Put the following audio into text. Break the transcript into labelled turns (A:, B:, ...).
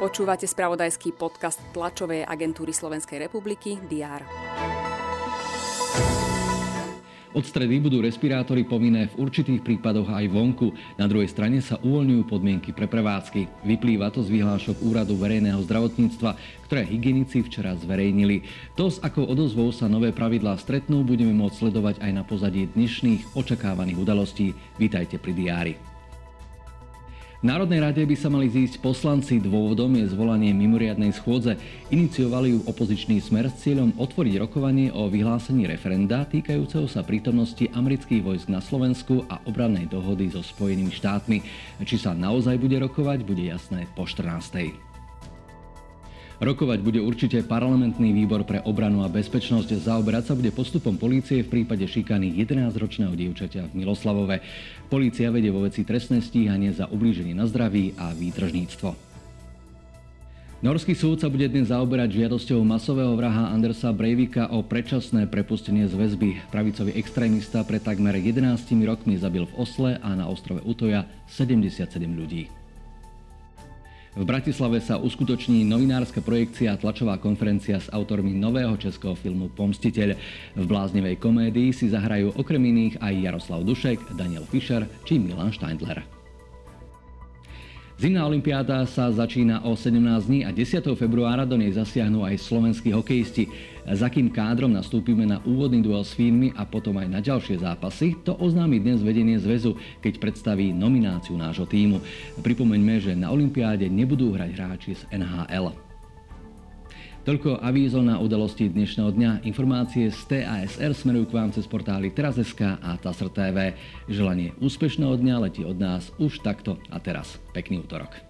A: Počúvate spravodajský podcast tlačovej agentúry Slovenskej republiky DR.
B: Od stredy budú respirátory povinné v určitých prípadoch aj vonku. Na druhej strane sa uvoľňujú podmienky pre prevádzky. Vyplýva to z vyhlášok Úradu verejného zdravotníctva, ktoré hygienici včera zverejnili. To, s akou odozvou sa nové pravidlá stretnú, budeme môcť sledovať aj na pozadí dnešných očakávaných udalostí. Vítajte pri diári. Národnej rade by sa mali zísť poslanci. Dôvodom je zvolanie mimoriadnej schôdze. Iniciovali ju opozičný smer s cieľom otvoriť rokovanie o vyhlásení referenda týkajúceho sa prítomnosti amerických vojsk na Slovensku a obrannej dohody so Spojenými štátmi. Či sa naozaj bude rokovať, bude jasné po 14. Rokovať bude určite parlamentný výbor pre obranu a bezpečnosť. Zaoberať sa bude postupom polície v prípade šikany 11-ročného dievčaťa v Miloslavove. Polícia vedie vo veci trestné stíhanie za ublíženie na zdraví a výtržníctvo. Norský súd sa bude dnes zaoberať žiadosťou masového vraha Andersa Breivika o predčasné prepustenie z väzby. Pravicový extrémista pred takmer 11 rokmi zabil v Osle a na ostrove Utoja 77 ľudí. V Bratislave sa uskutoční novinárska projekcia a tlačová konferencia s autormi nového českého filmu Pomstiteľ. V bláznivej komédii si zahrajú okrem iných aj Jaroslav Dušek, Daniel Fischer či Milan Steindler. Zimná olimpiáda sa začína o 17 dní a 10. februára do nej zasiahnu aj slovenskí hokejisti. Za kým kádrom nastúpime na úvodný duel s Fínmi a potom aj na ďalšie zápasy, to oznámi dnes vedenie zväzu, keď predstaví nomináciu nášho týmu. Pripomeňme, že na olympiáde nebudú hrať hráči z NHL. Toľko avízo na udalosti dnešného dňa. Informácie z TASR smerujú k vám cez portály Teraz.sk a TASR TV. Želanie úspešného dňa letí od nás už takto a teraz. Pekný útorok.